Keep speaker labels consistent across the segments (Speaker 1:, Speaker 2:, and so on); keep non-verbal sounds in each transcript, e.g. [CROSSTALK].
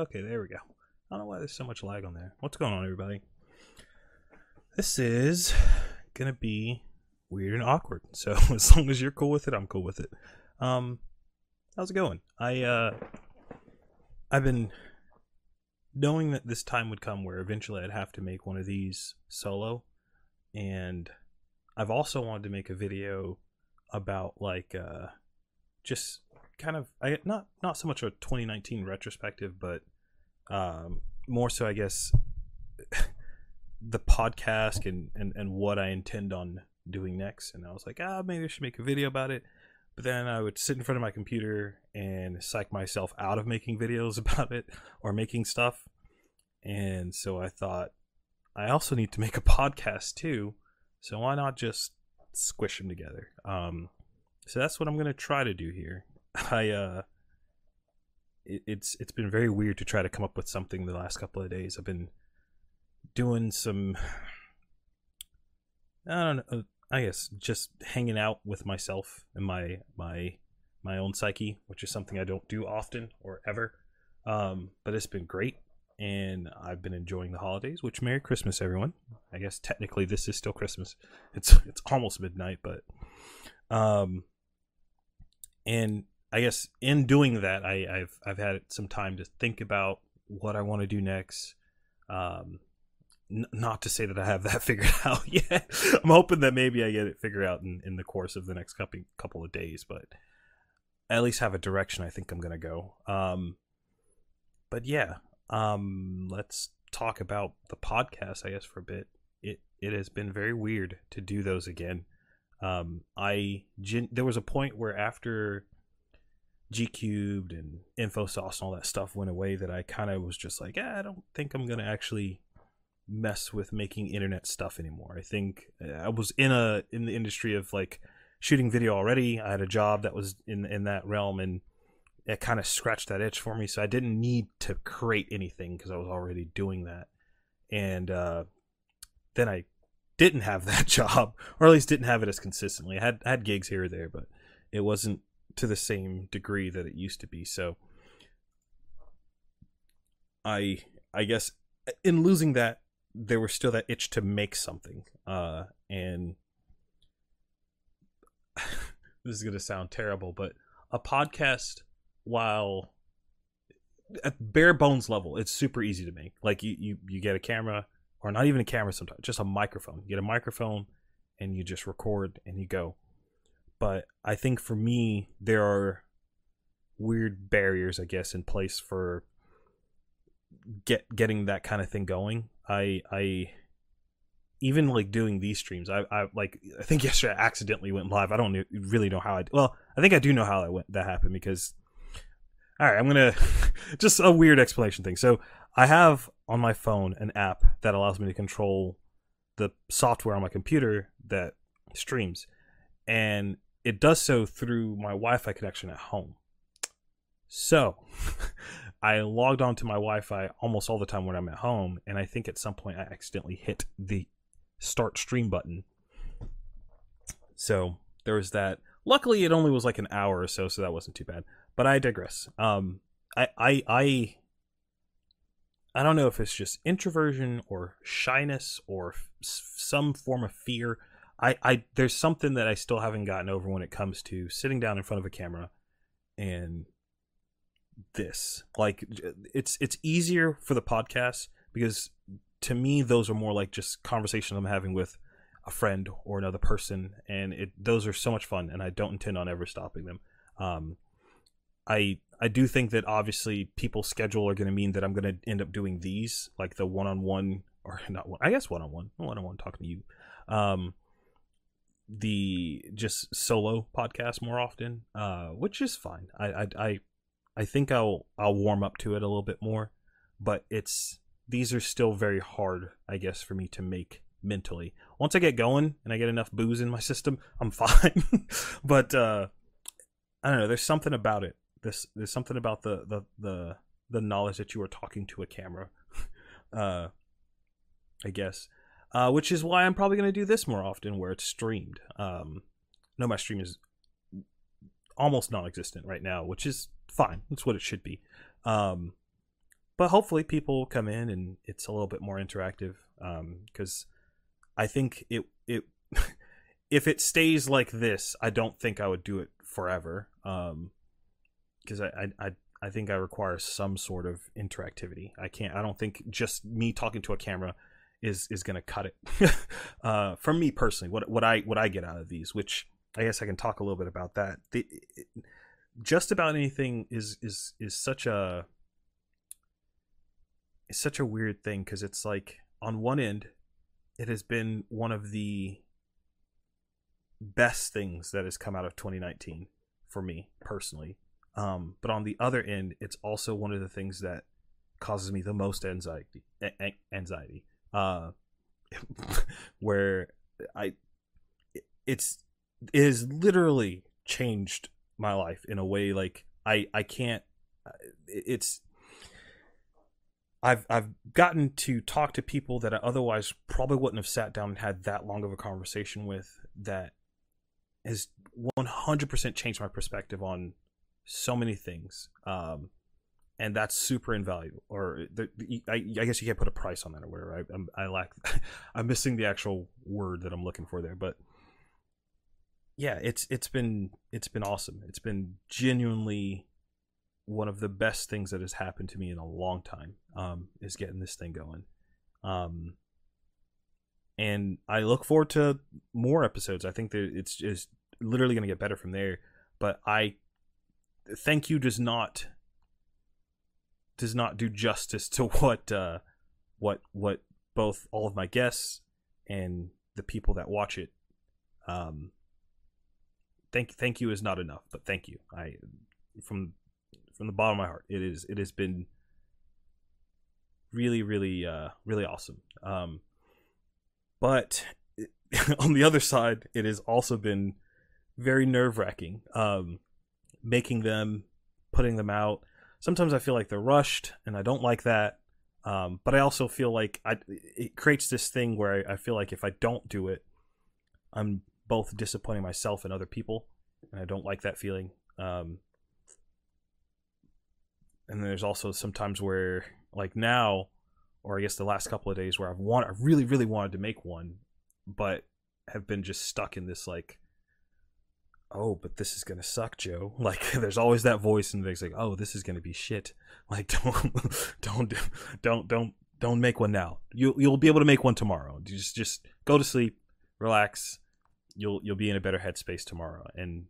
Speaker 1: Okay, there we go. I don't know why there's so much lag on there. What's going on, everybody? This is gonna be weird and awkward. So [LAUGHS] as long as you're cool with it, I'm cool with it. Um, how's it going? I uh, I've been knowing that this time would come where eventually I'd have to make one of these solo, and I've also wanted to make a video about like uh, just kind of I not not so much a 2019 retrospective, but um, more so I guess [LAUGHS] the podcast and, and and what I intend on doing next. And I was like, ah, maybe I should make a video about it. But then I would sit in front of my computer and psych myself out of making videos [LAUGHS] about it or making stuff. And so I thought, I also need to make a podcast too. So why not just squish them together? Um, so that's what I'm gonna try to do here. [LAUGHS] I uh, it, it's it's been very weird to try to come up with something the last couple of days. I've been doing some, I don't know, uh, I guess just hanging out with myself and my my my own psyche, which is something I don't do often or ever. Um, but it's been great, and I've been enjoying the holidays. Which Merry Christmas, everyone! I guess technically this is still Christmas. It's it's almost midnight, but um, and I guess in doing that, I, have I've had some time to think about what I want to do next. Um, n- not to say that I have that [LAUGHS] figured out yet. I'm hoping that maybe I get it figured out in, in the course of the next couple couple of days, but at least have a direction I think I'm gonna go. Um, but yeah, um, let's talk about the podcast, I guess, for a bit. It it has been very weird to do those again. Um, I gen- there was a point where after G cubed and InfoSauce and all that stuff went away that I kind of was just like, eh, I don't think I'm gonna actually mess with making internet stuff anymore. I think uh, I was in a in the industry of like shooting video already. I had a job that was in in that realm and it kind of scratched that itch for me. So I didn't need to create anything because I was already doing that. And uh, then I didn't have [LAUGHS] that job, or at least didn't have it as consistently. I had I had gigs here or there, but it wasn't to the same degree that it used to be. So I I guess in losing that there was still that itch to make something. Uh and [SIGHS] this is going to sound terrible, but a podcast while at bare bones level, it's super easy to make. Like you you you get a camera or not even a camera sometimes, just a microphone. You get a microphone and you just record and you go but I think for me there are weird barriers, I guess, in place for get getting that kind of thing going. I I even like doing these streams. I I like I think [LAUGHS] yesterday I accidentally went live. I don't really know how I well I think I do know how I went that happened because all right I'm gonna [LAUGHS] just a weird explanation thing. So I have on my phone an app that allows me to control the software on my computer that streams and it does so through my Wi-Fi connection at home. So, [LAUGHS] I logged onto my Wi-Fi almost all the time when I'm at home, and I think at some point I accidentally hit the start stream button. So there was that. Luckily, it only was like an hour or so, so that wasn't too bad. But I digress. Um, I I I I don't know if it's just introversion or shyness or f- some form of fear I, I there's something that I still haven't gotten over when it comes to sitting down in front of a camera and this. Like it's it's easier for the podcast because to me those are more like just conversations I'm having with a friend or another person and it those are so much fun and I don't intend on ever stopping them. Um I I do think that obviously people's schedule are going to mean that I'm going to end up doing these like the one-on-one or not one I guess one-on-one, one-on-one talking to you. Um the just solo podcast more often, uh, which is fine. I, I I I think I'll I'll warm up to it a little bit more, but it's these are still very hard, I guess, for me to make mentally. Once I get going and I get enough booze in my system, I'm [LAUGHS] fine. but uh, I don't know. There's something about it. This there's something about the the the the knowledge that you are talking to a camera. [LAUGHS] uh, I guess uh, which is why I'm probably going to do this more often where it's streamed. Um, no, my stream is almost non existent right now, which is fine. That's what it should be. Um, but hopefully people come in and it's a little bit more interactive because um, I think it it [LAUGHS] if it stays like this, I don't think I would do it forever because um, I, I I think I require some sort of interactivity. I can't. I don't think just me talking to a camera is is going to cut it. [LAUGHS] uh, from me personally, what what I what I get out of these, which I guess I can talk a little bit about that. The, it, just about anything is is is such a it's such a weird thing because it's like on one end, it has been one of the best things that has come out of 2019 for me personally. Um, but on the other end, it's also one of the things that causes me the most anxiety. Anxiety, uh, [LAUGHS] where I, it's it has literally changed my life in a way like I I can't. It's I've I've gotten to talk to people that I otherwise probably wouldn't have sat down and had that long of a conversation with that has 100% changed my perspective on so many things. Um, and that's super invaluable. Or the, I, I, guess you can't put a price on that or whatever. I, I'm, I lack, [LAUGHS] I'm missing the actual word that I'm looking for there. But yeah, it's it's been it's been awesome. It's been genuinely one of the best things that has happened to me in a long time. Um, is getting this thing going. Um, and I look forward to more episodes. I think that it's just literally going to get better from there. But I thank you does not does not do justice to [LAUGHS] what uh, what what both all of my guests and the people that watch it um, thank thank you is not enough, but thank you. I from from the bottom of my heart, it is it has been really really uh really awesome. Um but [LAUGHS] on the other side, it has also been very nerve-wracking um making them, putting them out. Sometimes I feel like they're rushed and I don't like that. Um, but I also feel like I, it creates this thing where I, I feel like if I don't do it, I'm both disappointing myself and other people, and I don't like that feeling. Um, and then there's also sometimes where, like now, or I guess the last couple of days, where I've want, I really, really wanted to make one, but have been just stuck in this like, oh, but this is gonna suck, Joe. [LAUGHS] Like, [LAUGHS] there's always that voice, and it's like, oh, this is gonna be shit. [LAUGHS] Like, don't, don't, don't, don't, don't make one now. You you'll be able to make one tomorrow. Just just go to sleep, relax, you'll you'll be in a better headspace tomorrow. And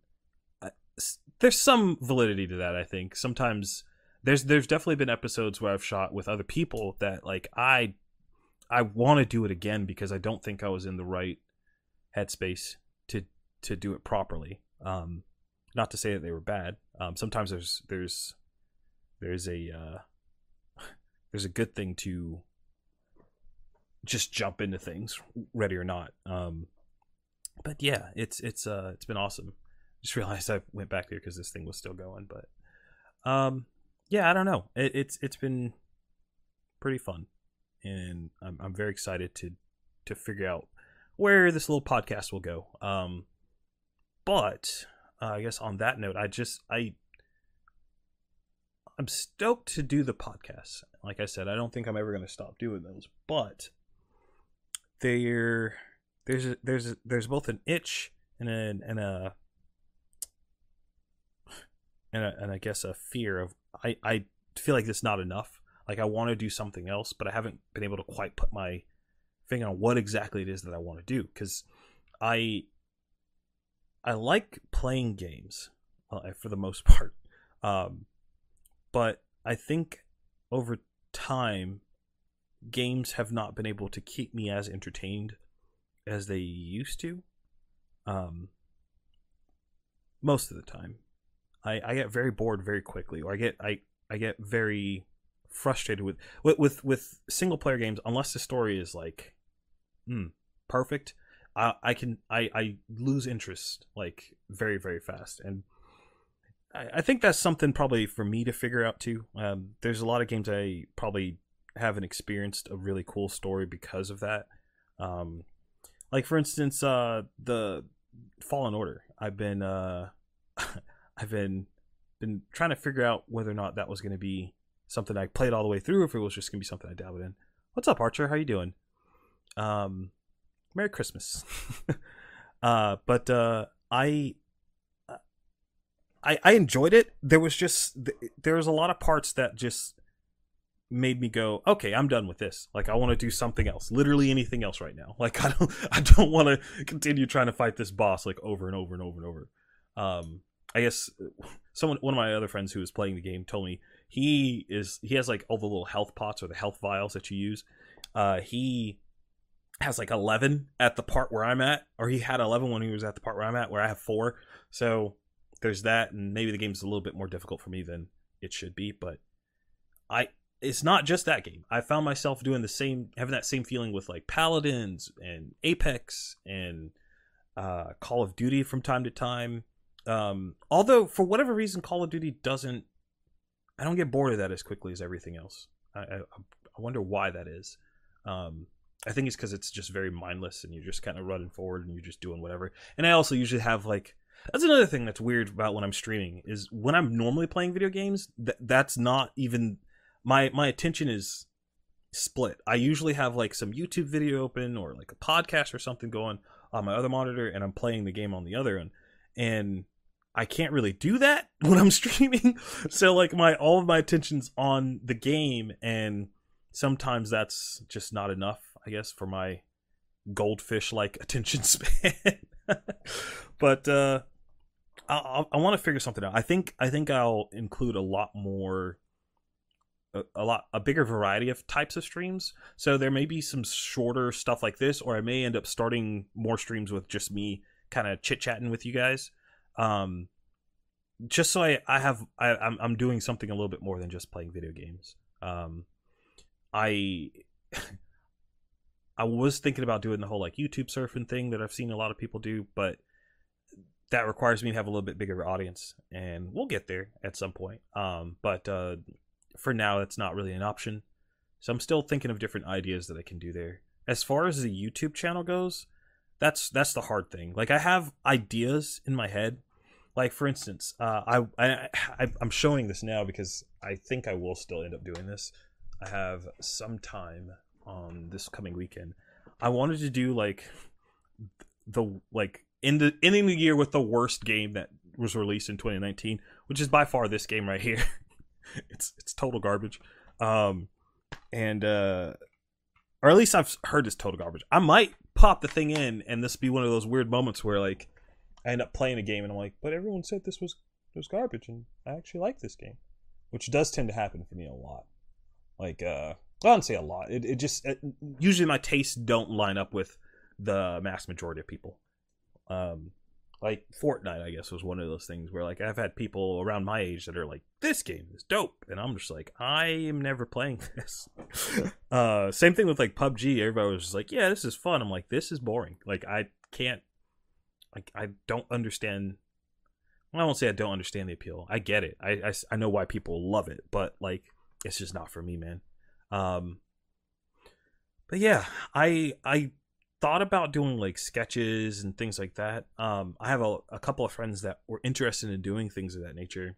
Speaker 1: uh, I, there's some validity to that. I think sometimes there's there's definitely been episodes where I've shot with other people that like I I want to do it again because I don't think I was in the right headspace to to do it properly. Um, not to say that they were bad. Um, sometimes there's there's there's a uh, [LAUGHS] there's a good thing to just jump into things, ready or not. Um, but yeah, it's it's uh it's been awesome. Just [LAUGHS] realized I went back there because this thing was still going, but um yeah, I don't know. It, it's it's been pretty fun, and I'm I'm very excited to to figure out where this little podcast will go. Um, but uh, I guess on that note, I just I I'm stoked to do the podcast. Like I said, I don't think I'm ever going to stop doing those, but they're there's a, there's a, there's both an itch and a and a and, a, and I guess a fear of I I feel like it's not enough. Like I want to do something else, but I haven't been able to quite put my finger on what exactly it is that I want to do because I I like playing games uh, for the most [LAUGHS] part, um, but I think over time games have not been able to keep me as entertained as they used to. Um, most of the time, I, I get very bored very quickly, or I get I I get very frustrated with with with, single player games unless the story is like, hmm, perfect. I, I can I, I lose interest like very very fast and I, I think that's something probably for me to figure out too. Um, there's a lot of games I probably haven't experienced a really cool story because of that. Um, like for instance, uh, the Fallen Order. I've been uh, [LAUGHS] I've been been trying to figure out whether or not that was going to be something I played all the way through, if it was just gonna be something I dabbled in. What's up, Archer? How you doing? Um, Merry Christmas. [LAUGHS] uh, but uh, I, I, I enjoyed it. There was just there was a lot of parts that just made me go, okay, I'm done with this. Like I want to do something else, literally anything else right now. [LAUGHS] Like I don't, I don't want to continue trying to fight this boss like over and over and over and over. Um, I guess [LAUGHS] someone, one of my other friends who was playing the game told me he is he has like all the little health pots or the health vials that you use. Uh, he has like 11 at the part where I'm at, or he had 11 when he was at the part where I'm at, where I have four. So there's that, and maybe the game's a little bit more difficult for me than it should be, but I it's not just that game. I found myself doing the same, having that same feeling with like Paladins and Apex and uh, Call of Duty from time to time. Um, although for whatever reason, Call of Duty doesn't, I don't get bored of that as quickly as everything else. I, I, I wonder why that is. Um, I think it's because it's just very mindless and you're just kind of running forward and you're just doing whatever. And I also usually have like that's another thing that's weird about when I'm streaming is when I'm normally playing video games. Th- that's not even my my attention is split. I usually have like some YouTube video open or like a podcast or something going on my other monitor, and I'm playing the game on the other end. And I can't really do that [LAUGHS] when I'm streaming. so like my all of my attention's on the game, and sometimes that's just not enough, I guess, for my goldfish like [LAUGHS] attention span. [LAUGHS] but uh, I, I want to figure something out. I think I think I'll include a lot more a, a, lot a bigger variety of types of streams. So there may be some shorter stuff like this, or I may end up starting more streams with just me kind of chit chatting with you guys. Um, just so I, I have I, I'm I'm doing something a little bit more than just playing video games. Um, I [LAUGHS] I was thinking about doing the whole like YouTube surfing thing that I've seen a lot of people do, but that requires me to have a little bit bigger audience, and we'll get there at some point. Um, but uh, for now, that's not really an option. So I'm still thinking of different ideas that I can do there. As far as the YouTube channel goes, that's that's the hard thing. Like I have ideas in my head. Like for instance, uh, I, I I'm showing this now because I think I will still end up doing this. I have some time on this coming weekend. I wanted to do like the like in the ending the year with the worst game that was released in 2019, which is by far this game right here. [LAUGHS] it's it's total garbage. Um, and uh, or at least I've heard it's total garbage. I might pop the thing in, and this be one of those weird moments where like I end up playing a game, and I'm like, but everyone said this was was garbage, and I actually like this game, which does tend to happen for me a lot. Like, uh, I don't say a lot. It it just it, usually my tastes don't line up with the mass majority of people. Um, like Fortnite, I guess was one of those things where like I've had people around my age that are like, "This game is dope," and I'm just like, "I am never playing [LAUGHS] this." [LAUGHS] uh, same thing with like PUBG. Everybody was just like, "Yeah, this is fun." I'm like, "This is boring." Like I can't, like I don't understand. Well, I won't say I don't understand the appeal. I get it. I, I, I know why people love it, but like it's just not for me, man. Um, but yeah, I I thought about doing like sketches and things like that. Um, I have a, a couple of friends that were interested in doing things of that nature,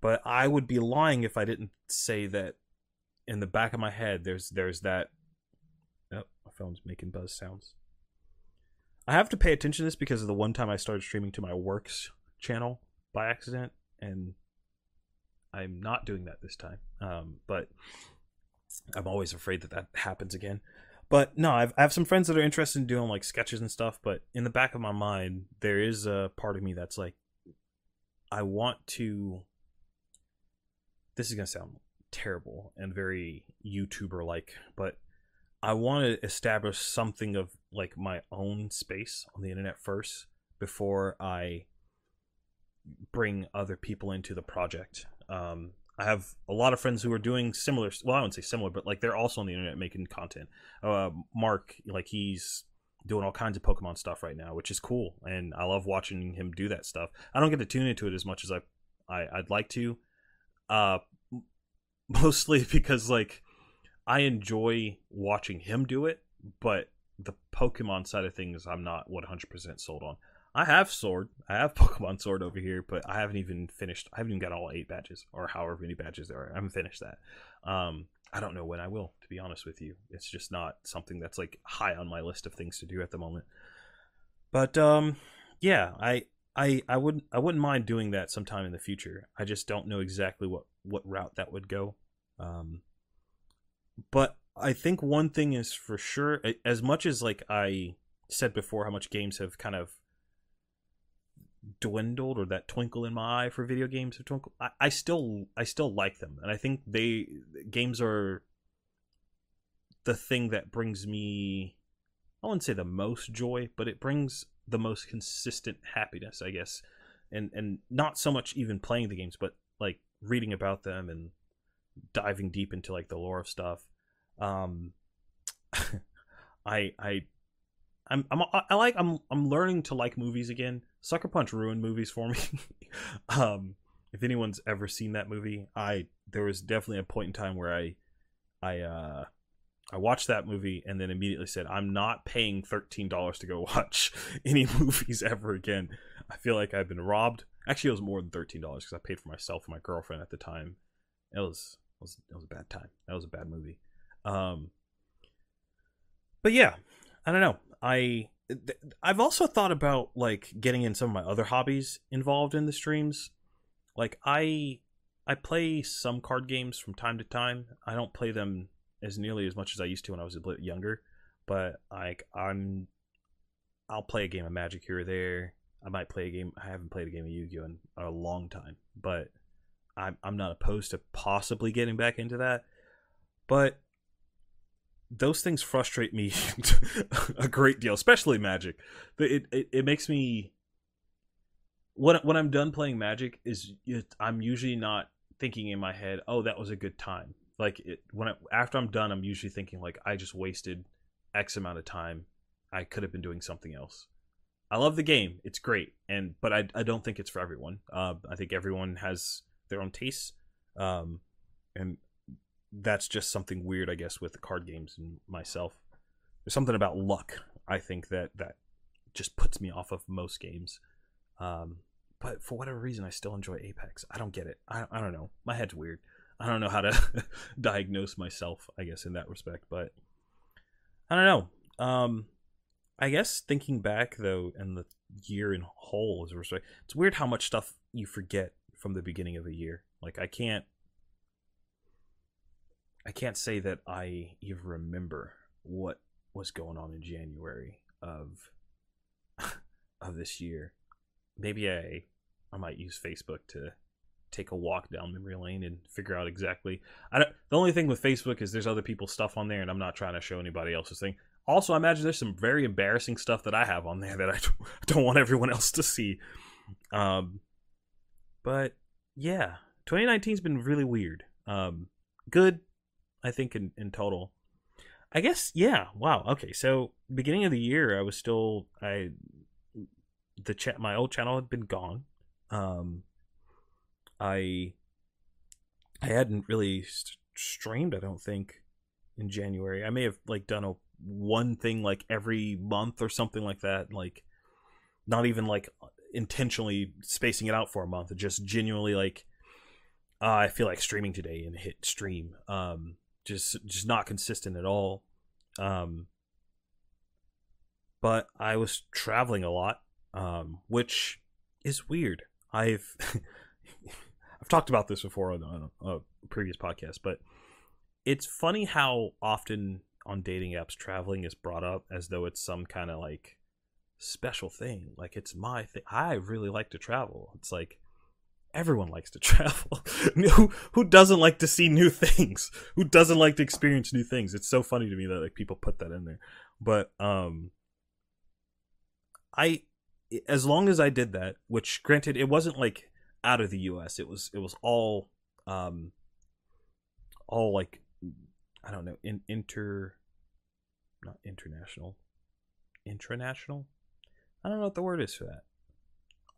Speaker 1: but I would be lying if I didn't say that in the back of my head there's there's that. Oh, my phone's making buzz sounds. I have to pay attention to this because of the one time I started streaming to my works channel by accident, and I'm not doing that this time. Um, but I'm always afraid that that happens again. But no, I've, I have some friends that are interested in doing like sketches and stuff. But in the back of my mind, there is a part of me that's like, I want to. This is gonna sound terrible and very YouTuber like, but I want to establish something of like my own space on the internet first before I bring other people into the project. Um, I have a lot of friends who are doing similar. Well, I wouldn't say similar, but like they're also on the internet making content. Uh, Mark, like he's doing all kinds of Pokemon stuff right now, which is cool, and I love watching him do that stuff. I don't get to tune into it as much as I, I would like to, uh, [LAUGHS] mostly because like I enjoy watching him do it, but the Pokemon side of things, I'm not 100% sold on. I have Sword. I have [LAUGHS] Pokemon Sword over here, but I haven't even finished. I haven't even got all eight badges or however many badges there are. I haven't finished that. Um, I don't know when I will, to be honest with you. It's just not something that's like high on my list of things to do at the moment. But um, yeah, I I I wouldn't I wouldn't mind doing that sometime in the future. I just don't know exactly what what route that would go. Um, but I think one thing is for sure. As much as like I said before, how much games have kind of dwindled or that twinkle in my eye for video games have twinkle I, I still I still like them and I think they games are the thing that brings me I wouldn't say the most joy, but it brings the most consistent happiness, I guess. And and not so much even playing the games, but like reading about them and diving deep into like the lore of stuff. Um [LAUGHS] I I I'm, I'm I like I'm I'm learning to like movies again. Sucker Punch ruined movies for me. [LAUGHS] um, if anyone's ever seen that movie, I there was definitely a point in time where I I uh I watched that movie and then immediately said I'm not paying thirteen dollars to go [LAUGHS] watch any movies ever again. I feel like I've been robbed. Actually, it was more than thirteen dollars because I paid for myself and my girlfriend at the time. It was it was it was a bad time. That was a bad movie. Um, but yeah, I don't know. I I've also thought about like getting in some of my other hobbies involved in the streams. Like I I play some card games from time to time. I don't play them as nearly as much as I used to when I was a bit younger, but like I'm I'll play a game of Magic here or there. I might play a game. I haven't played a game of Yu-Gi-Oh in a long time, but I'm I'm not opposed to possibly getting back into that. But those things frustrate me [LAUGHS] a great deal, especially Magic. It, it it makes me when when I'm done playing Magic is I'm usually not thinking in my head, "Oh, that was a good time." Like it, when I, after I'm done, I'm usually thinking like I just wasted X amount of time. I could have been doing something else. I love the game; it's great, and but I I don't think it's for everyone. Uh, I think everyone has their own tastes, um, and that's just something weird, I guess, with card games and myself. There's something about luck, I think that that just puts me off of most games. Um, but for whatever reason, I still enjoy Apex. I don't get it. I, I don't know. My head's weird. I don't know how to [LAUGHS] diagnose myself, I guess, in that respect. But I don't know. Um, I guess thinking back though, and the year in whole a respect, it's weird how much stuff you forget from the beginning of a year. Like I can't I can't say that I even remember what was going on in January of [LAUGHS] of this year. Maybe I I might use Facebook to take a walk down memory lane and figure out exactly. I don't. The only thing with Facebook is there's other people's stuff on there, and I'm not trying to show anybody else's thing. Also, I imagine there's some very embarrassing stuff that I have on there that I don't [LAUGHS] want everyone else to see. Um, but yeah, 2019's been really weird. Um, good, I think in in total. I guess yeah. Wow. Okay. So beginning of the year, I was still I the chat my old channel had been gone. Um, I I hadn't really st- streamed. I don't think in January. I may have like done a one thing like every month or something like that. Like not even like intentionally spacing it out for a month. Just genuinely like uh, I feel like streaming today and hit stream. Um, just just not consistent at all. Um, but I was traveling a lot, um, which is weird. I've [LAUGHS] I've talked about this before on, on a, a previous podcast, but it's funny how often on dating apps traveling is brought up as though it's some kind of like special thing. Like it's my thing. I really like to travel. It's like everyone likes to [LAUGHS] travel. who who doesn't like to see new things? Who doesn't like to experience new things? It's so funny to me that like people put that in there. But um I as long as I did that, which granted it wasn't like out of the US, it was it was all um all like I don't know, in inter not international. Intranational? I don't know what the word is for that.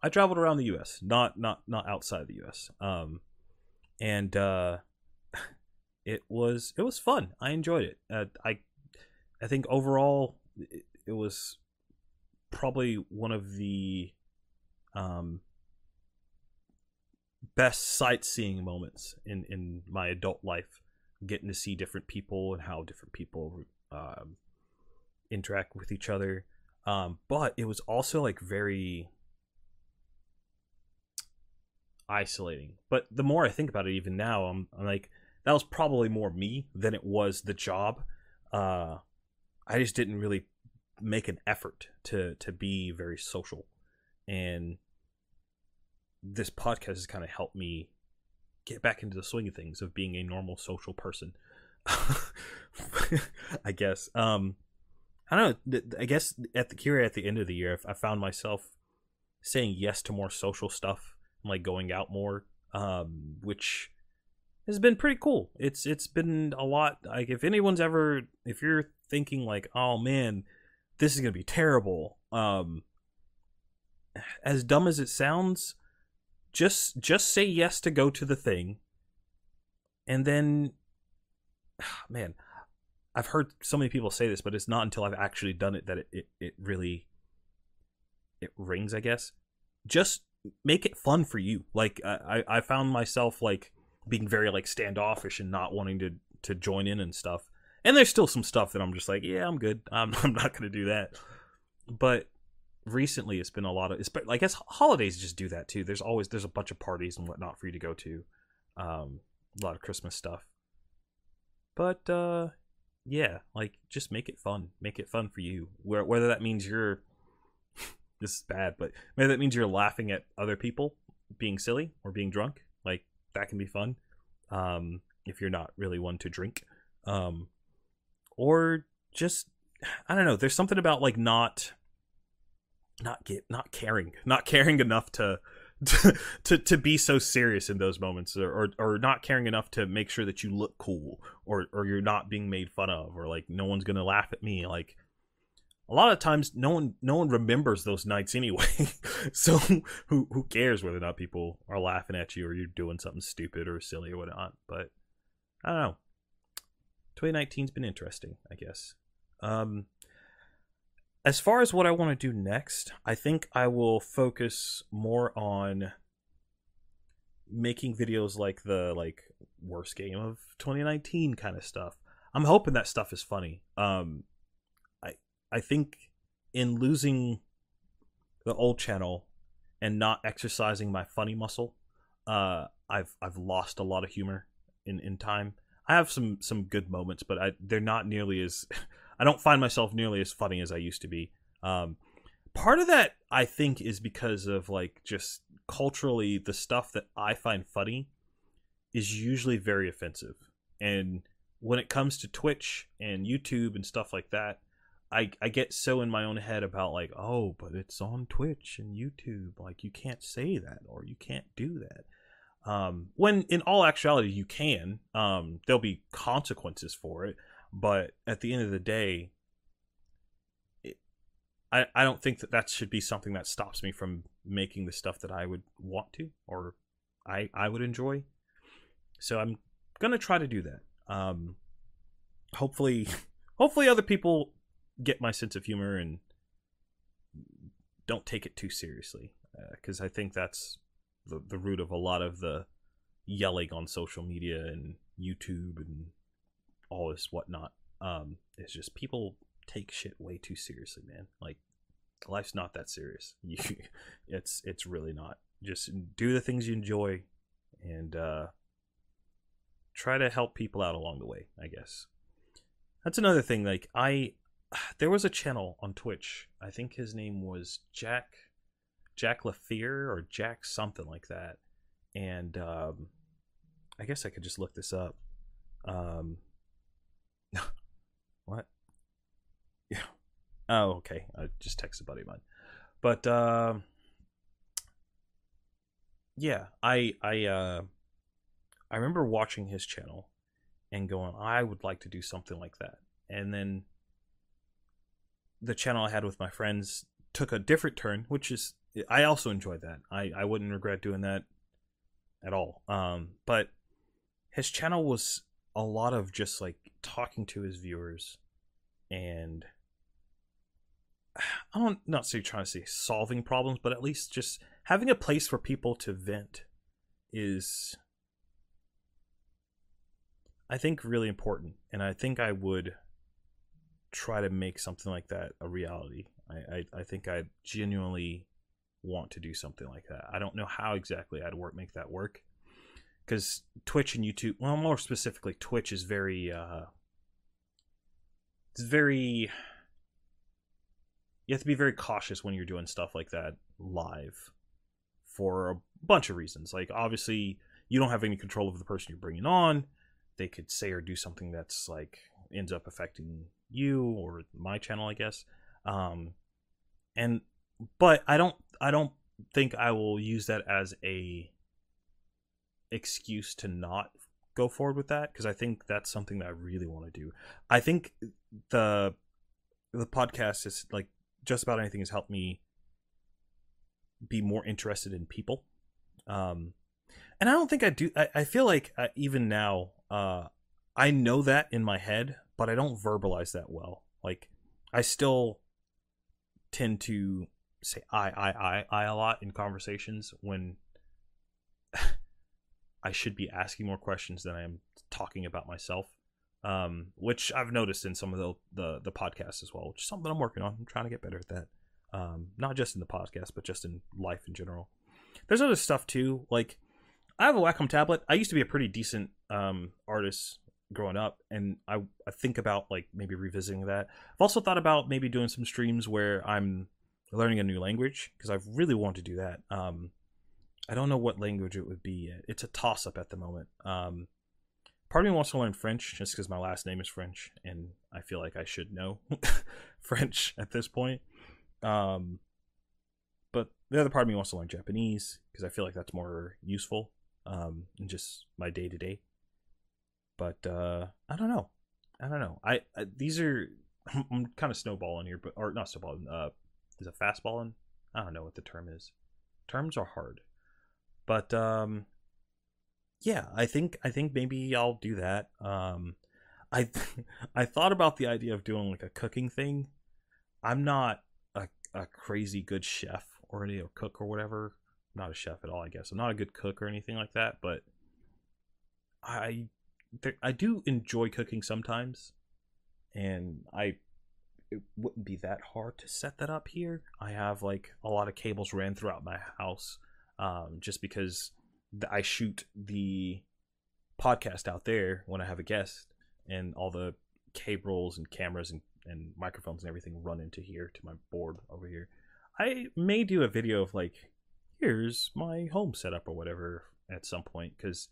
Speaker 1: I traveled around the U.S., not not not outside the U.S. Um, and uh, [LAUGHS] it was it was fun. I enjoyed it. Uh, I I think overall it, it was probably one of the um best sightseeing moments in in my adult life getting to see different people and how different people um, interact with each other um, but it was also like very isolating. But the more i think about it even now i'm, I'm like that was probably more me than it was the job. Uh, i just didn't really make an effort to to be very social. And this podcast has kind of helped me get back into the swing of things of being a normal social person. [LAUGHS] I guess um i don't know i guess at the here at the end of the year i found myself saying yes to more social stuff like going out more um which has been pretty cool. It's it's been a lot like if anyone's ever if you're thinking like oh man this is gonna be terrible um as dumb as it sounds just just say yes to go to the thing and then [SIGHS] man i've heard so many people say this but it's not until i've actually done it that it, it, it really it rings i guess. Just make it fun for you. Like i i found myself like being very like standoffish and not wanting to to join in and stuff. And there's still some stuff that i'm just like yeah i'm good. I'm, [LAUGHS] I'm not gonna do that. But recently it's been a lot of But i guess holidays just do that too. There's always there's a bunch of parties and whatnot for you to go to um a lot of christmas stuff. But uh yeah like just make it fun. Make it fun for you. Whether that means you're this is bad but maybe that means you're laughing at other people being silly or being drunk. Like that can be fun um if you're not really one to drink. Um or just i don't know there's something about like not not get not caring not caring enough to [LAUGHS] to, to, be so serious in those moments or, or, or not caring enough to make sure that you look cool or or you're not being made fun of or like no one's gonna laugh at me. Like a lot of times no one no one remembers those nights anyway [LAUGHS] so who who cares whether or not people are laughing at you or you're doing something stupid or silly or whatnot but i don't know 2019's been interesting i guess um as far as what I want to do next, I think I will focus more on making videos like the like worst game of 2019 kind of stuff. I'm hoping that stuff is funny. Um I think in losing the old channel and not exercising my funny muscle, uh I've I've lost a lot of humor in in time. I have some some good moments, but I they're not nearly as [LAUGHS] I don't find myself nearly as funny as I used to be. Um, part of that, I think, is because of like just culturally, the stuff that I find funny is usually very offensive. And when it comes to Twitch and YouTube and stuff like that, I, I get so in my own head about like, oh, but it's on Twitch and YouTube. Like, you can't say that or you can't do that. Um, when in all actuality, you can. Um, there'll be consequences for it but at the end of the day it, I, I don't think that that should be something that stops me from making the stuff that i would want to or i i would enjoy so i'm gonna try to do that um hopefully [LAUGHS] hopefully other people get my sense of humor and don't take it too seriously because uh, i think that's the, the root of a lot of the yelling on social media and youtube and all this whatnot. Um, it's just people take shit way too seriously, man. Like life's not that serious. [LAUGHS] You, it's it's really not. Just do the things you enjoy, and uh, try to help people out along the way. I guess that's another thing. Like I, [SIGHS] there was a channel on Twitch. I think his name was Jack, Jack Lafear or Jack something like that. And um, I guess I could just look this up. Um, [LAUGHS] what? Yeah. Oh, okay. I just texted a buddy of mine. But uh, yeah, I I uh, I remember watching his channel and going, I would like to do something like that. And then the channel I had with my friends took a different turn, which is I also enjoyed that. I I wouldn't regret doing that at all. Um, but his channel was a lot of just like talking to his viewers and [SIGHS] I don't not say trying to say solving problems, but at least just having a place for people to vent is I think really important, and I think I would try to make something like that a reality. I, I, I think I genuinely want to do something like that. I don't know how exactly I'd work make that work because Twitch and YouTube, well, more specifically, Twitch is very, uh, it's very. You have to be very cautious when you're doing stuff like that live, for a bunch of reasons. Like obviously, you don't have any control over the person you're bringing on they could say or do something that's like ends up affecting you or my channel, I guess. Um, and but I don't I don't think I will use that as a excuse to not go forward with that because I think that's something that I really want to do. I think the the podcast is like just about anything has helped me be more interested in people. Um, and I don't think I do. I, I feel like uh, even now, uh, I know that in my head, but I don't verbalize that well. Like, I still tend to say I, I, I, I a lot in conversations when [LAUGHS] I should be asking more questions than I am talking about myself. Um, which I've noticed in some of the, the, the podcasts as well, which is something I'm working on. I'm trying to get better at that. Um, not just in the podcast, but just in life in general. There's other stuff too, like I have a Wacom tablet. I used to be a pretty decent um, artist growing up, and I, I think about like maybe revisiting that. I've also thought about maybe doing some streams where I'm learning a new language because I really want to do that. Um, I don't know what language it would be. It's a toss up at the moment. Um, part of me wants to learn French just because my last name is French, and I feel like I should know [LAUGHS] French at this point. Um, but the other part of me wants to learn Japanese because I feel like that's more useful um, in just my day to day. But uh, I don't know. I don't know. I, I these are [LAUGHS] I'm kind of snowballing here, but or not snowballing. Uh, is it fastballing? I don't know what the term is. Terms are hard, but um, yeah, I think I think maybe I'll do that. Um, I [LAUGHS] I thought about the idea of doing like a cooking thing. I'm not a, a crazy good chef or any cook or whatever not a chef at all, I guess. I'm not a good cook or anything like that, but I I do enjoy cooking sometimes, and I it wouldn't be that hard to set that up here. I have like a lot of cables ran throughout my house, um, just because I shoot the podcast out there when I have a guest, and all the cables and cameras and, and microphones and everything run into here to my board over here. I may do a video of like here's my home setup or whatever at some point because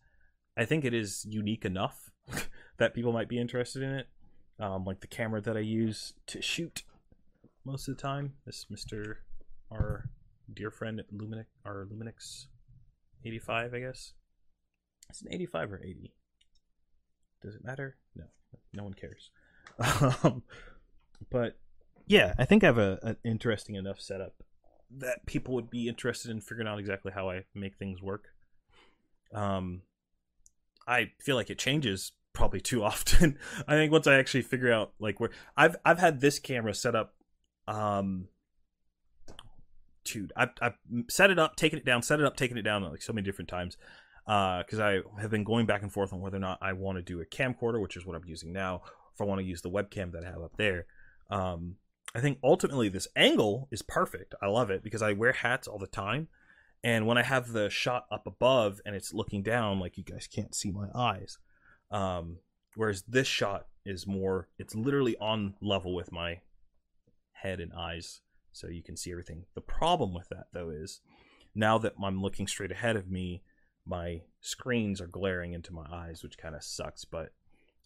Speaker 1: I think it is unique enough [LAUGHS] that people might be interested in it. Um, like the camera that I use to shoot most of the time. This Mr. our dear friend Luminix, our Luminix 85, I guess. It's an 85 or 80. Does it matter? No, no one cares. [LAUGHS] um, but yeah, I think I have a, an interesting enough setup that people would be interested in figuring out exactly how I make things work. Um, I feel like it changes probably too often. [LAUGHS] I think once I actually figure out like where I've I've had this camera set up, um, dude, I've I've set it up, taken it down, set it up, taken it down like so many different times. Because uh, I have been going back and forth on whether or not I want to do a camcorder, which is what I'm using now, if I want to use the webcam that I have up there. Um, I think ultimately this angle is perfect. I love it because I wear hats all the time. And when I have the shot up above and it's looking down, like you guys can't see my eyes. Um, whereas this shot is more, it's literally on level with my head and eyes. So you can see everything. The problem with that, though, is now that I'm looking straight ahead of me, my screens are glaring into my eyes, which kind of sucks. But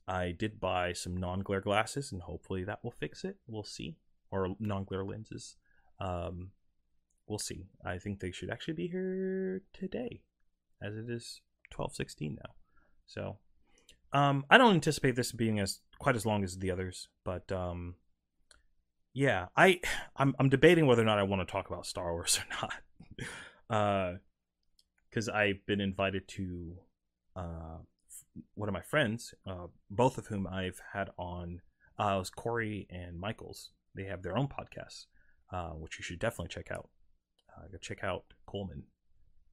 Speaker 1: I did buy some non glare glasses, and hopefully that will fix it. We'll see or non-glare lenses. Um, we'll see. I think they should actually be here today, as it is twelve sixteen now. So, um, I don't anticipate this being as quite as long as the others, but um, yeah, I [SIGHS] I'm I'm debating whether or not I want to talk about Star Wars or [LAUGHS] not. uh, because I've been invited to uh one of my friends, uh, both of whom I've had on. Uh, was Corey and Michaels they have their own podcasts. uh, which you should definitely check out. Uh, go check out Kuhlman,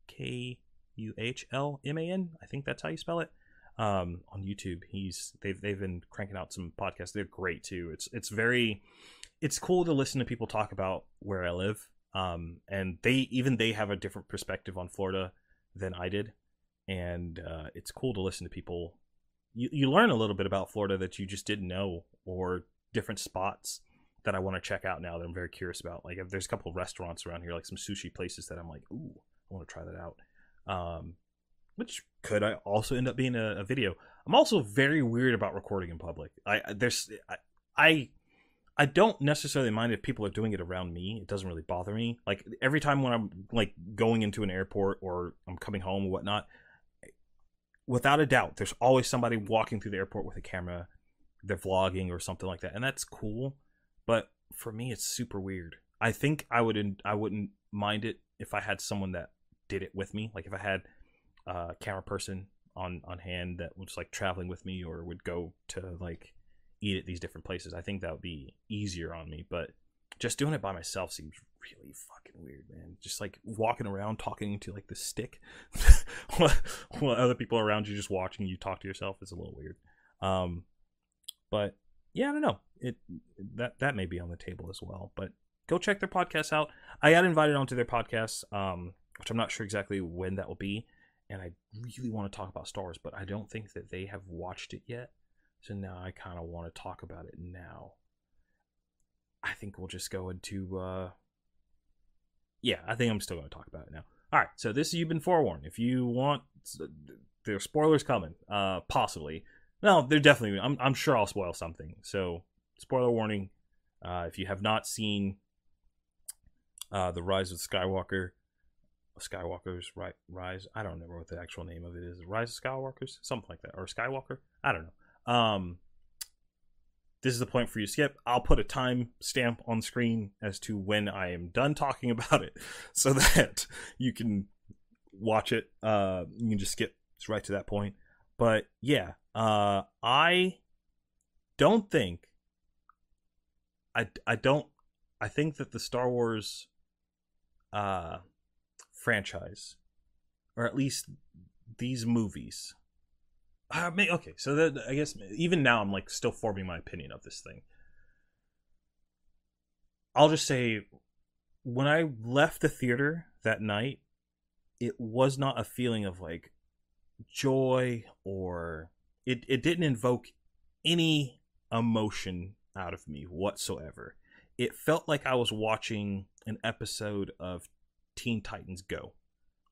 Speaker 1: K U H L M A N. I think that's how you spell it. Um, on YouTube, he's they've they've been cranking out some podcasts. They're great too. It's it's very it's cool to listen to people talk about where I live. Um, and they even they have a different perspective on Florida than I did, and uh, it's cool to listen to people. You you learn a little bit about Florida that you just didn't know, or different spots that I want to check out now that I'm very curious about. Like, if there's a couple of restaurants around here, like some sushi places that I'm like, ooh, I want to try that out. Um, which could I also end up being a, a, video. I'm also very weird about recording in public. I there's I, I I don't necessarily mind if people are doing it around me. It doesn't really bother me. Like every time when I'm like going into an airport or I'm coming home or whatnot, without a doubt, there's always somebody walking through the airport with a camera. They're vlogging or something like that, and that's cool. But for me, it's super weird. I think I would I wouldn't mind it if I had someone that did it with me. Like if I had a camera person on on hand that was like traveling with me or would go to like eat at these different places. I think that would be easier on me. But just doing it by myself seems really fucking weird, man. Just like walking around talking to like the stick [LAUGHS] while other people around you just watching you talk to yourself is a little weird. Um, but yeah, I don't know. It that that may be on the table as well. But go check their podcast out. I got invited onto their podcast, um, which I'm not sure exactly when that will be. And I really want to talk about Star Wars, but I don't think that they have watched it yet. So now I kind of want to talk about it now. I think we'll just go into. Uh, yeah, I think I'm still going to talk about it now. All right, so this you've been forewarned. If you want, there's spoilers coming. Uh, possibly. No, they're definitely. I'm, I'm sure I'll spoil something. So, spoiler warning. Uh, if you have not seen uh, the Rise of Skywalker, Skywalker's right Rise. I don't remember what the actual name of it is. Rise of Skywalkers, something like that, or Skywalker. I don't know. Um, this is the point for you to skip. I'll put a time stamp on screen as to when I am done talking [LAUGHS] about it, so that you can watch it. Uh, you can just skip right to that point. But yeah, uh, I don't think I I don't I think that the Star Wars uh franchise or at least these movies uh, may, okay so that I guess even now I'm like still forming my opinion of this thing. I'll just say when I left the theater that night it was not a feeling of like joy or it, it didn't invoke any emotion out of me whatsoever. It felt like I was watching an episode of Teen Titans Go.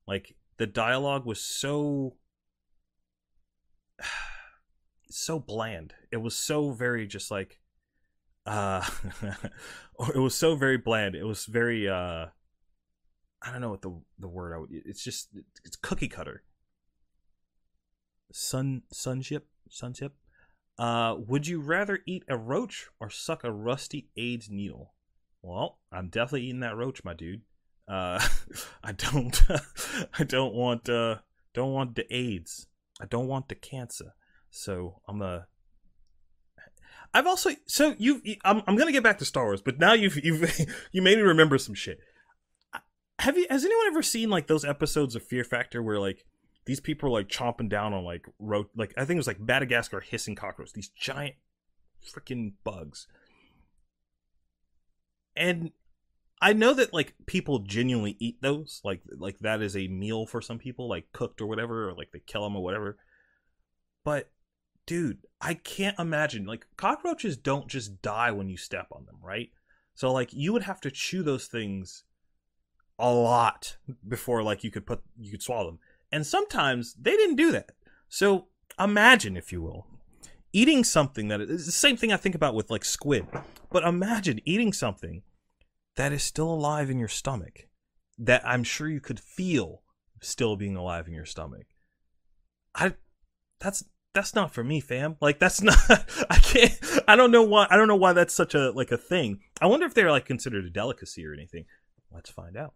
Speaker 1: Like the dialogue was so [SIGHS] so bland. It was so very just like uh [LAUGHS] it was so very bland. It was very uh I don't know what the the word I would it's just it's cookie cutter sun sunship sunship. Uh, would you rather eat a roach or suck a rusty AIDS needle? Well, I'm definitely eating that roach, my dude. Uh, [LAUGHS] I don't, [LAUGHS] I don't want, uh, don't want the AIDS. I don't want the cancer. So I'm a. I've also so you. I'm I'm gonna get back to Star Wars, but now you've you've [LAUGHS] you made me remember some shit. Have you? Has anyone ever seen like those episodes of Fear Factor where like these people are like chomping down on like ro- like I think it was like Madagascar hissing cockroaches, these giant freaking bugs. And I know that like people genuinely eat those, like like that is a meal for some people, like cooked or whatever, or like they kill them or whatever. But dude, I can't imagine like cockroaches don't just die when you step on them, right? So like you would have to chew those things a lot before like you could put you could swallow them. And sometimes they didn't do that. So imagine, if you will, eating something that is the same thing I think about with like squid. But imagine eating something that is still alive in your stomach that I'm sure you could feel still being alive in your stomach. I that's that's not for me, fam. Like that's [LAUGHS] not I can't I don't know why I don't know why that's such a like a thing. I wonder if they're like considered a delicacy or anything. Let's find out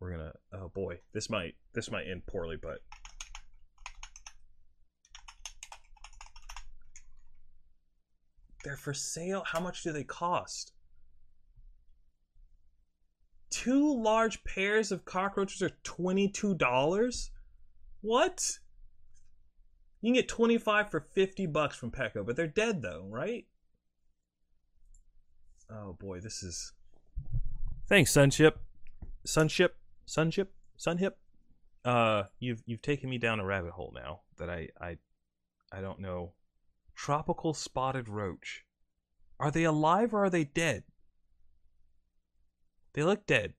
Speaker 1: we're gonna oh boy this might this might end poorly but they're for sale how much do they cost two large pairs of cockroaches are $22? What? You can get 25 for 50 bucks from Petco, but they're dead though, right? Oh boy, this is Thanks, Sunship. Sunship, Sunship, Sunhip. Uh you've you've taken me down a rabbit hole now that I I I don't know. Tropical spotted roach. Are they alive or are they dead? They look dead.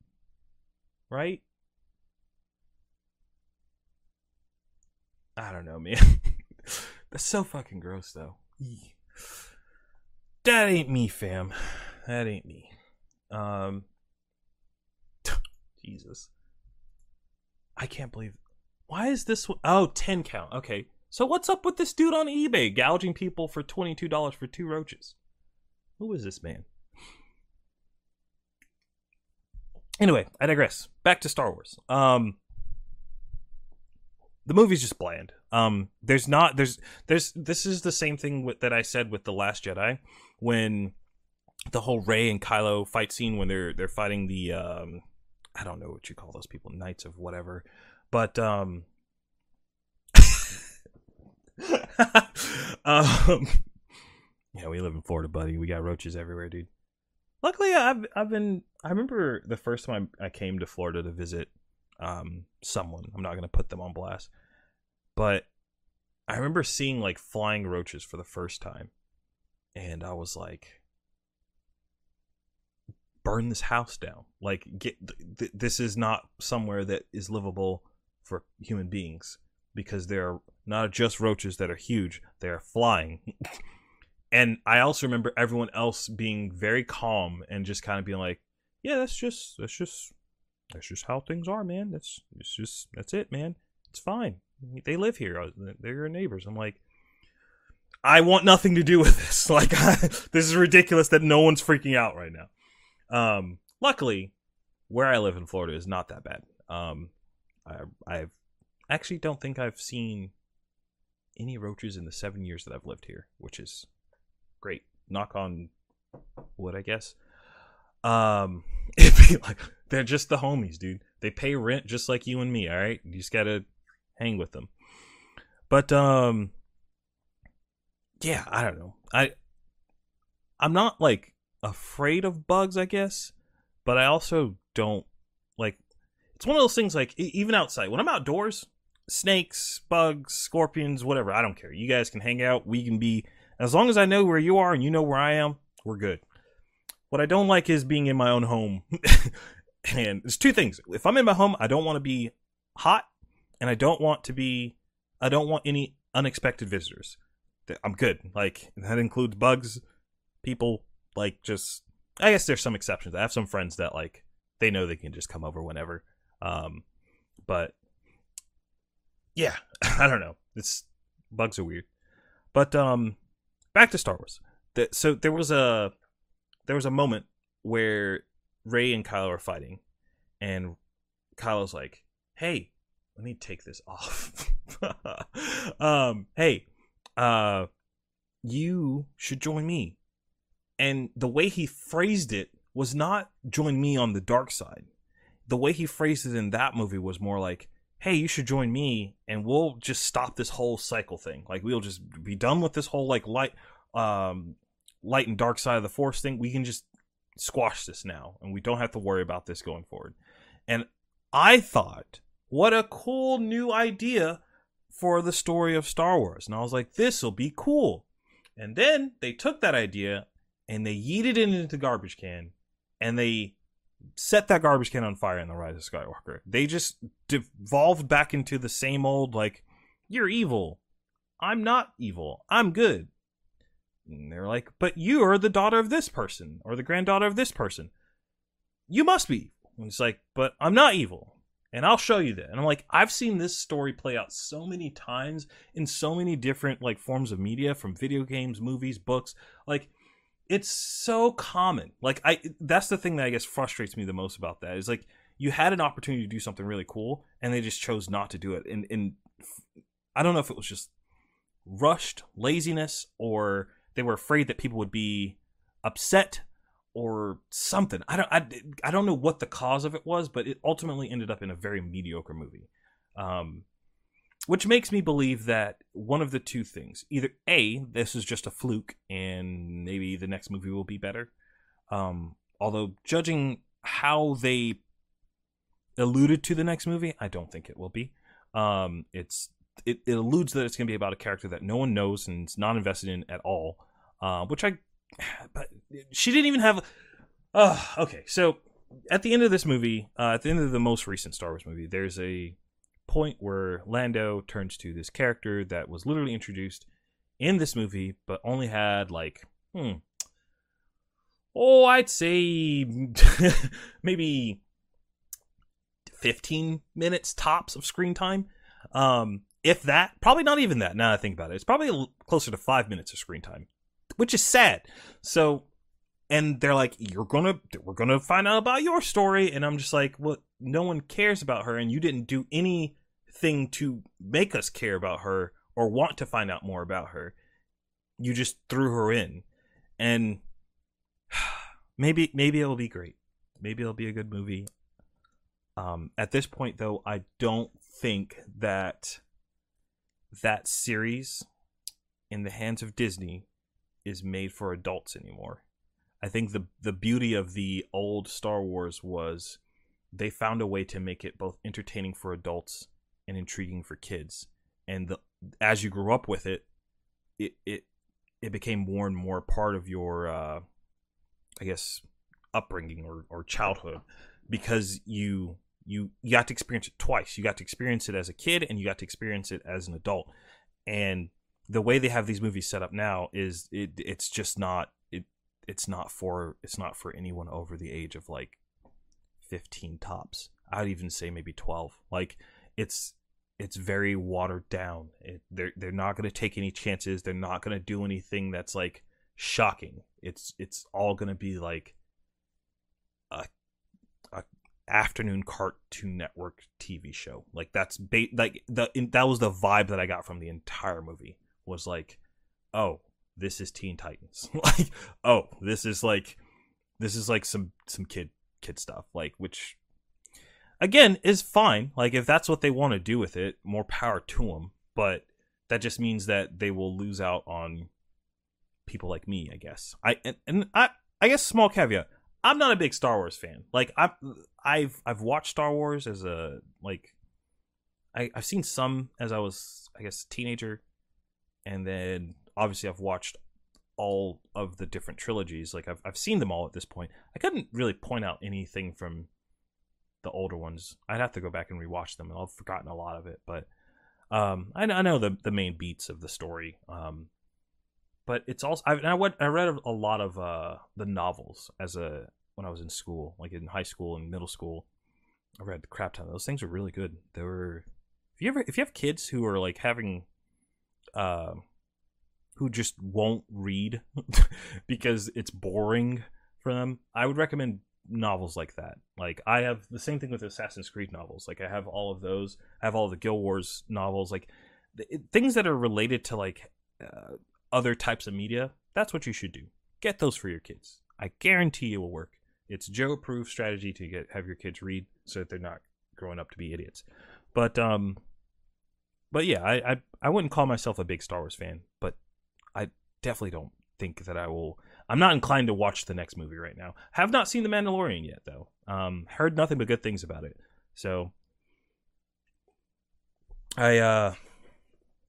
Speaker 1: Right? I don't know, man. [LAUGHS] That's so fucking gross, though. That ain't me, fam. That ain't me. Um, [LAUGHS] Jesus. I can't believe. Why is this one? Oh, 10 count. Okay. So what's up with this dude on eBay gouging people for $22 for two roaches? Who is this man? Anyway, I digress. Back to Star Wars. Um, the movie's just bland. Um, there's not there's there's this is the same thing with, that I said with the Last Jedi when the whole Rey and Kylo fight scene when they're they're fighting the um I don't know what you call those people knights of whatever, but um. [LAUGHS] um yeah, we live in Florida, buddy. We got roaches everywhere, dude. Luckily, I've I've been. I remember the first time I came to Florida to visit um, someone. I'm not gonna put them on blast, but I remember seeing like flying roaches for the first time, and I was like, "Burn this house down! Like, get th- th- this is not somewhere that is livable for human beings because there are not just roaches that are huge; they are flying." [LAUGHS] and I also remember everyone else being very calm and just kind of being like, "Yeah, that's just that's just that's just how things are, man. That's it's just that's it, man. It's fine. They live here. Uh, they're your neighbors." I'm like, I want nothing to do with this. [LAUGHS] Like, [LAUGHS] this is ridiculous that no one's freaking out right now. Um, luckily, where I live in Florida is not that bad. Um, I I've actually don't think I've seen any roaches in the seven years that I've lived here, which is great. Knock on wood, I guess. Um, [LAUGHS] it'd be like they're just the homies, dude. They pay rent just like you and me. All right, you just gotta hang with them. But um, yeah, I don't know. I I'm not like afraid of bugs, I guess, but I also don't like. It's one of those things like even outside when I'm outdoors, snakes, bugs, scorpions, whatever. I don't care. You guys can hang out. We can be as long as I know where you are and you know where I am, we're good. What I don't like is being in my own home. [LAUGHS] and there's two things. If I'm in my home, I don't want to be hot and I don't want to be I don't want any unexpected visitors. I'm good. Like that includes bugs, people, like just I guess there's some exceptions. I have some friends that like they know they can just come over whenever. Um but yeah, [LAUGHS] I don't know. It's bugs are weird. But um back to Star Wars. The, so there was a there was a moment where Rey and Kylo are fighting, and Kylo's like, "Hey, let me take this off. [LAUGHS] um, hey, uh, you should join me." And the way he phrased it was not "join me on the dark side." The way he phrased it in that movie was more like, hey, you should join me and we'll just stop this whole cycle thing. Like we'll just be done with this whole like light um light and dark side of the force thing. We can just squash this now and we don't have to worry about this going forward. And I thought, what a cool new idea for the story of Star Wars. And I was like, this will be cool. And then they took that idea and they yeeted it into the garbage can and they set that garbage can on fire in the Rise of Skywalker. They just devolved back into the same old like, you're evil. I'm not evil. I'm good. And they're like, but you are the daughter of this person or the granddaughter of this person. You must be. And it's like, but I'm not evil. And I'll show you that. And I'm like, I've seen this story play out so many times in so many different like forms of media, from video games, movies, books. Like, it's so common. Like I that's the thing that I guess frustrates me the most about that is like you had an opportunity to do something really cool and they just chose not to do it. And and I don't know if it was just rushed laziness or they were afraid that people would be upset or something. I don't I, I don't know what the cause of it was, but it ultimately ended up in a very mediocre movie. Um, which makes me believe that one of the two things either a this is just a fluke and maybe the next movie will be better um, although judging how they alluded to the next movie i don't think it will be. Um, it's it, it alludes that it's going to be about a character that no one knows and is not invested in at all uh, which i [SIGHS] but she didn't even have uh, okay so at the end of this movie uh, at the end of the most recent star wars movie there's a point where Lando turns to this character that was literally introduced in this movie, but only had like, hmm, oh, I'd say [LAUGHS] maybe 15 minutes tops of screen time. Um, if that, probably not even that. Now I think about it, it's probably closer to five minutes of screen time, which is sad. So, and they're like, "You're gonna, we're gonna find out about your story," and I'm just like, "Well, no one cares about her, and you didn't do any thing to make us care about her or want to find out more about her. You just threw her in. And [SIGHS] maybe maybe it'll be great. Maybe it'll be a good movie. Um, at this point though, I don't think that that series in the hands of Disney is made for adults anymore. I think the the beauty of the old Star Wars was they found a way to make it both entertaining for adults and intriguing for kids. And the as you grew up with it, it it it became more and more part of your uh, I guess upbringing or, or childhood because you you you got to experience it twice. You got to experience it as a kid and you got to experience it as an adult. And the way they have these movies set up now is it it's just not it it's not for it's not for anyone over the age of like 15 tops. I'd even say maybe 12. Like it's it's very watered down. It, they're they're not going to take any chances. They're not going to do anything that's like shocking. It's it's all going to be like a a afternoon Cartoon Network TV show. Like that's ba- like the in, that was the vibe that I got from the entire movie. Was like, oh, this is Teen Titans. [LAUGHS] like, oh, this is like this is like some some kid kid stuff. Like which again is fine. Like if that's what they want to do with it, more power to them. But that just means that they will lose out on people like me, I guess. I and, and I I guess small caveat. I'm not a big Star Wars fan. Like I've I've I've watched Star Wars as a like I, I've seen some as I was I guess teenager, and then obviously I've watched all of the different trilogies. Like I've I've seen them all at this point. I couldn't really point out anything from the older ones. I'd have to go back and rewatch them, and I've forgotten a lot of it. But um, I, I know the the main beats of the story. Um, but it's also I, I went I read a lot of uh, the novels as a when I was in school, like in high school and middle school. I read the crap ton. Those things are really good. They were if you ever if you have kids who are like having uh, who just won't read [LAUGHS] because it's boring for them, I would recommend novels like that. Like I have the same thing with Assassin's Creed novels. Like I have all of those. I have all the Guild Wars novels. Like th- things that are related to like uh, other types of media. That's what you should do. Get those for your kids. I guarantee it will work. It's Joe-proof strategy to get have your kids read so that they're not growing up to be idiots. But um, but yeah, I I, I wouldn't call myself a big Star Wars fan, but I definitely don't think that I will I'm not inclined to watch the next movie right now. Have not seen The Mandalorian yet, though. Um, heard nothing but good things about it. So I uh,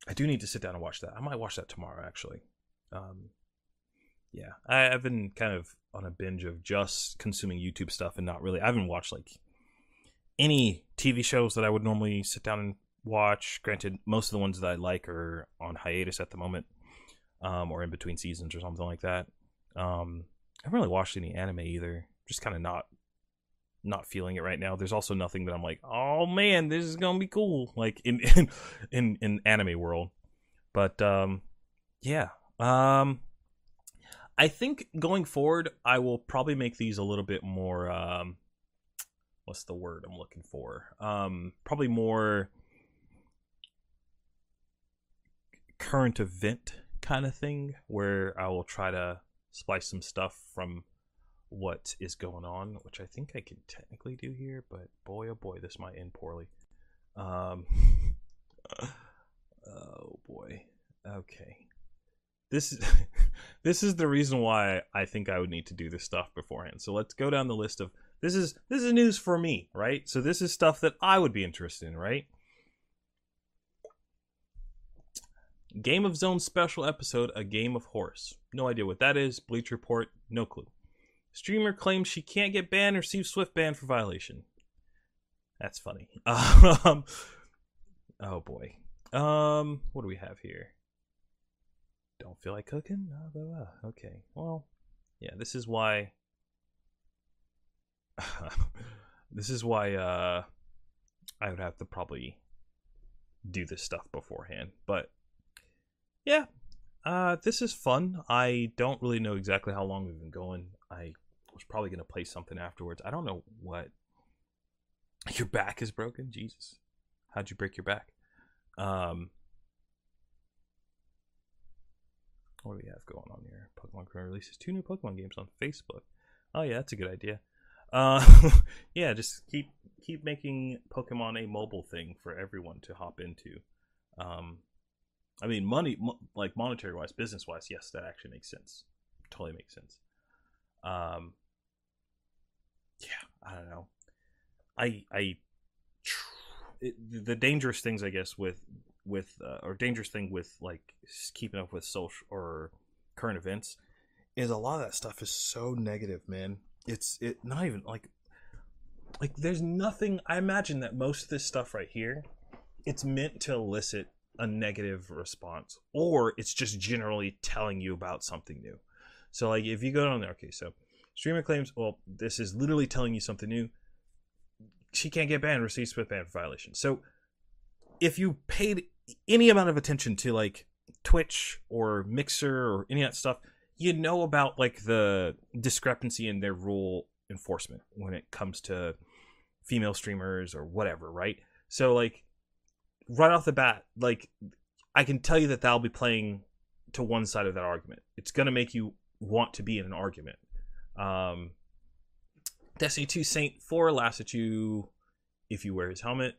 Speaker 1: I do need to sit down and watch that. I might watch that tomorrow, actually. Um, yeah, I, I've been kind of on a binge of just consuming YouTube stuff and not really. I haven't watched like any TV shows that I would normally sit down and watch. Granted, most of the ones that I like are on hiatus at the moment, um, or in between seasons or something like that. Um, I haven't really watched any anime either. Just kind of not not feeling it right now. There's also nothing that I'm like, oh man, this is gonna be cool, like in [LAUGHS] in in, in anime world. But um, yeah. Um, I think going forward, I will probably make these a little bit more. Um, what's the word I'm looking for? Um, probably more current event kind of thing, where I will try to splice some stuff from what is going on, which I think I can technically do here, but boy oh boy, this might end poorly. Um, [LAUGHS] oh boy. Okay. This is [LAUGHS] this is the reason why I think I would need to do this stuff beforehand. So let's go down the list of this is this is news for me, right? So this is stuff that I would be interested in, right? Game of Zone special episode, A Game of Horse. No idea what that is. Bleach Report, no clue. Streamer claims she can't get banned or receive Swift ban for violation. That's funny. [LAUGHS] Um, oh boy. Um, what do we have here? Don't feel like cooking? Okay. Well, yeah, this is why. [LAUGHS] this is why uh, I would have to probably do this stuff beforehand. But yeah, uh, this is fun. I don't really know exactly how long we've been going. I was probably gonna play something afterwards. I don't know what. Your back is broken. Jesus, how'd you break your back? Um, what do we have going on here? Pokemon Corner releases two new Pokemon games on Facebook. Oh yeah, that's a good idea. Uh, [LAUGHS] yeah, just keep keep making Pokemon a mobile thing for everyone to hop into. Um, I mean, money, mo- like monetary wise, business wise, yes, that actually makes sense. Totally makes sense. Um, yeah, I don't know. I I it, the dangerous things, I guess, with with uh, or dangerous thing with like keeping up with social or current events is a lot of that stuff is so negative, man. It's it not even like like there's nothing. I imagine that most of this stuff right here, it's meant to elicit a negative response, or it's just generally telling you about something new. So like if you go down there, okay, so streamer claims, well, this is literally telling you something new. She can't get banned, receives Swift ban for violation. So if you paid any amount of attention to like Twitch or Mixer or any of that stuff, you know about like the discrepancy in their rule enforcement when it comes to female streamers or whatever, right? So like right off the bat, like I can tell you that that'll be playing to one side of that argument. It's gonna make you want to be in an argument. Um, Destiny 2 Saint 4 laughs at you if you wear his helmet.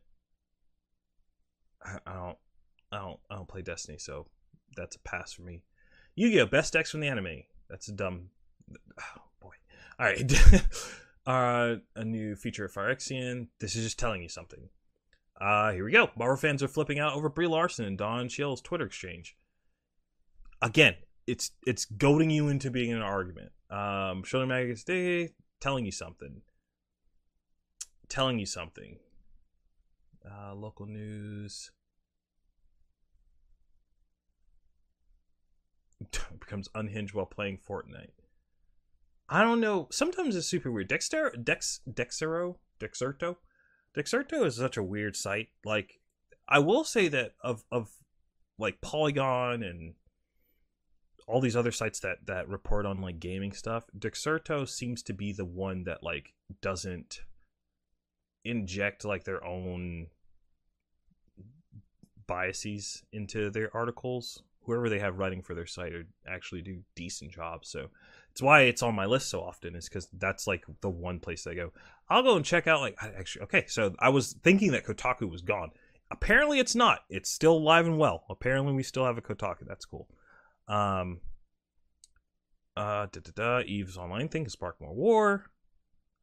Speaker 1: I, I don't I don't I don't play Destiny, so that's a pass for me. Yu-Gi-Oh! Best decks from the anime. That's a dumb oh boy. Alright. [LAUGHS] uh a new feature of Phyrexian. This is just telling you something. Uh here we go. Marvel fans are flipping out over Brie Larson and Don Cheadle's Twitter exchange. Again, it's it's goading you into being in an argument. Um, Shonen Magazine Day telling you something, telling you something. Uh, local news [LAUGHS] becomes unhinged while playing Fortnite. I don't know. Sometimes it's super weird. Dexter, Dex, Dexero, Dexerto, Dexerto is such a weird site. Like, I will say that of of like Polygon and all these other sites that that report on like gaming stuff, Dexerto seems to be the one that like doesn't inject like their own biases into their articles. Whoever they have writing for their site actually do decent jobs. So it's why it's on my list so often is because that's like the one place I go. I'll go and check out like actually okay. So I was thinking that Kotaku was gone. Apparently it's not. It's still alive and well. Apparently we still have a Kotaku. That's cool. Um, uh, da da da. Eve's online thing can spark more war.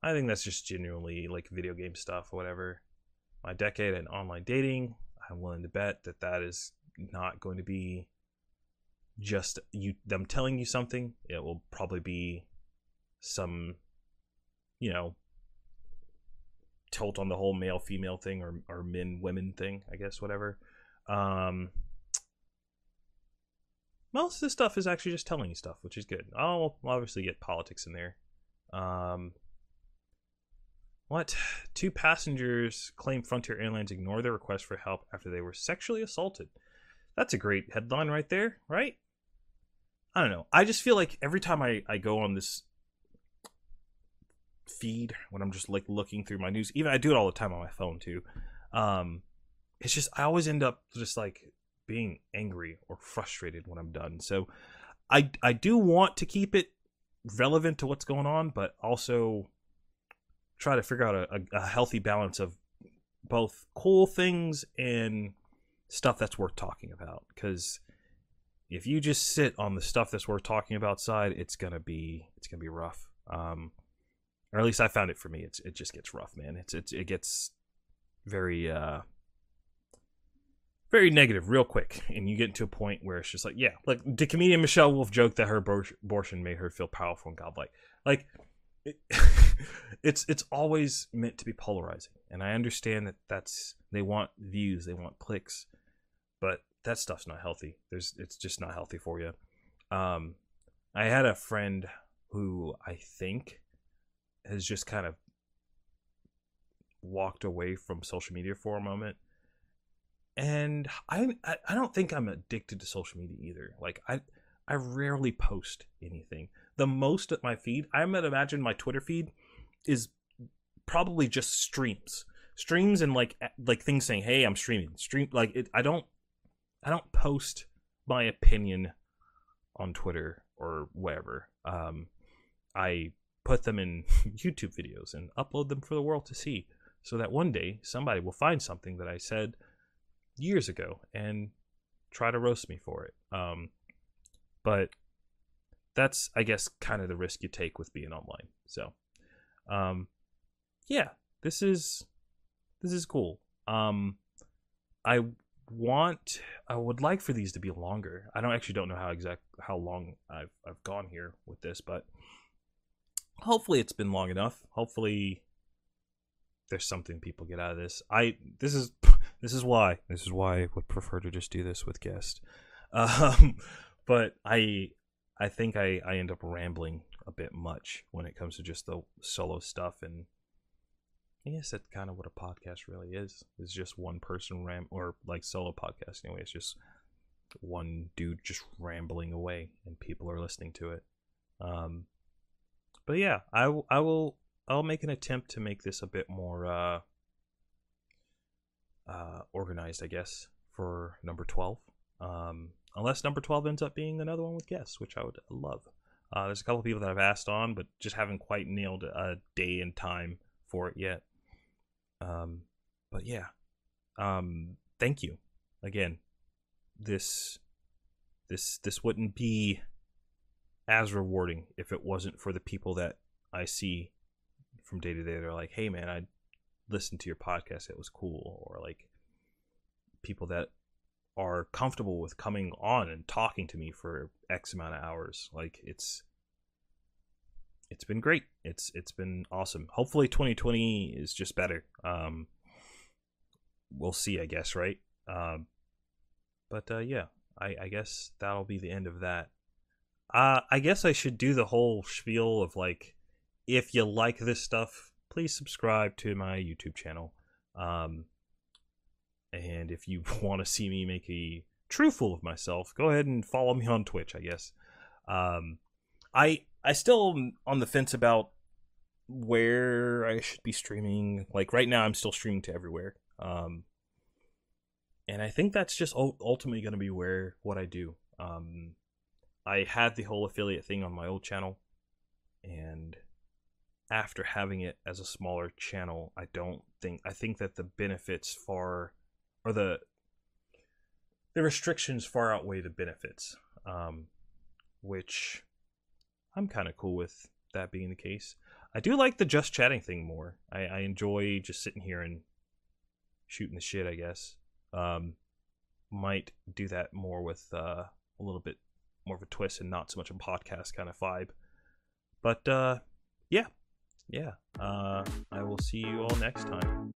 Speaker 1: I think that's just genuinely like video game stuff, whatever. My decade and online dating, I'm willing to bet that that is not going to be just you them telling you something. It will probably be some, you know, tilt on the whole male female thing or or men women thing. I guess whatever. Um, most of this stuff is actually just telling you stuff, which is good. I'll obviously get politics in there. Um, what? Two passengers claim Frontier Airlines ignore their request for help after they were sexually assaulted. That's a great headline right there, right? I don't know. I just feel like every time I, I go on this feed when I'm just like looking through my news, even I do it all the time on my phone too. Um, it's just I always end up just like being angry or frustrated when I'm done. So I I do want to keep it relevant to what's going on, but also try to figure out a, a, a healthy balance of both cool things and stuff that's worth talking about. Because if you just sit on the stuff that's worth talking about side, it's gonna be it's gonna be rough. Um, or at least I found it for me. It's it just gets rough, man. It's it's it gets very uh very negative real quick and you get to a point where it's just like yeah like the comedian michelle wolf joked that her abortion made her feel powerful and godlike like it, [LAUGHS] it's it's always meant to be polarizing and i understand that that's they want views they want clicks but that stuff's not healthy there's it's just not healthy for you um i had a friend who i think has just kind of walked away from social media for a moment and I I don't think I'm addicted to social media either. Like I I rarely post anything. The most at my feed, I might imagine my Twitter feed is probably just streams, streams and like like things saying, "Hey, I'm streaming." Stream like it. I don't I don't post my opinion on Twitter or wherever. Um, I put them in [LAUGHS] YouTube videos and upload them for the world to see, so that one day somebody will find something that I said years ago and try to roast me for it. Um, but that's, I guess, kind of the risk you take with being online. So, um, yeah, this is this is cool. Um, I want, I would like for these to be longer. I don't actually don't know how exact how long I've I've gone here with this, but hopefully it's been long enough. Hopefully there's something people get out of this. I this is [LAUGHS] this is why this is why I would prefer to just do this with guests. [LAUGHS] Um, but I I think I I end up rambling a bit much when it comes to just the solo stuff and I guess that's kind of what a podcast really is. It's just one person ram or like solo podcast anyway. It's just one dude just rambling away and people are listening to it. Um, but yeah, I, w- I will I'll make an attempt to make this a bit more uh, uh, organized, I guess, for number 12. Um, unless number 12 ends up being another one with guests, which I would love. Uh, there's a couple people that I've asked on, but just haven't quite nailed a day and time for it yet. Um, but yeah, um, thank you again. This this this wouldn't be as rewarding if it wasn't for the people that I see from day to day. They're like, "Hey, man, I listened to your podcast. It was cool," or like people that are comfortable with coming on and talking to me for X amount of hours. Like it's it's been great. It's it's been awesome. Hopefully 2020 is just better. Um we'll see, I guess, right? Um but uh yeah, I I guess that'll be the end of that. Uh I guess I should do the whole spiel of like if you like this stuff, please subscribe to my YouTube channel. Um, and if you [LAUGHS] want to see me make a true fool of myself, go ahead and follow me on Twitch, I guess. Um, I I still on the fence about where I should be streaming. Like right now, I'm still streaming to everywhere. Um, and I think that's just ultimately going to be where what I do. Um, I had the whole affiliate thing on my old channel, and after having it as a smaller channel, I don't think I think that the benefits far or the the restrictions far outweigh the benefits, um, which I'm kind of cool with that being the case. I do like the just chatting thing more. I, I enjoy just sitting here and shooting the shit. I guess um, might do that more with uh, a little bit more of a twist and not so much a podcast kind of vibe. But uh, yeah, yeah, uh, I will see you all next time.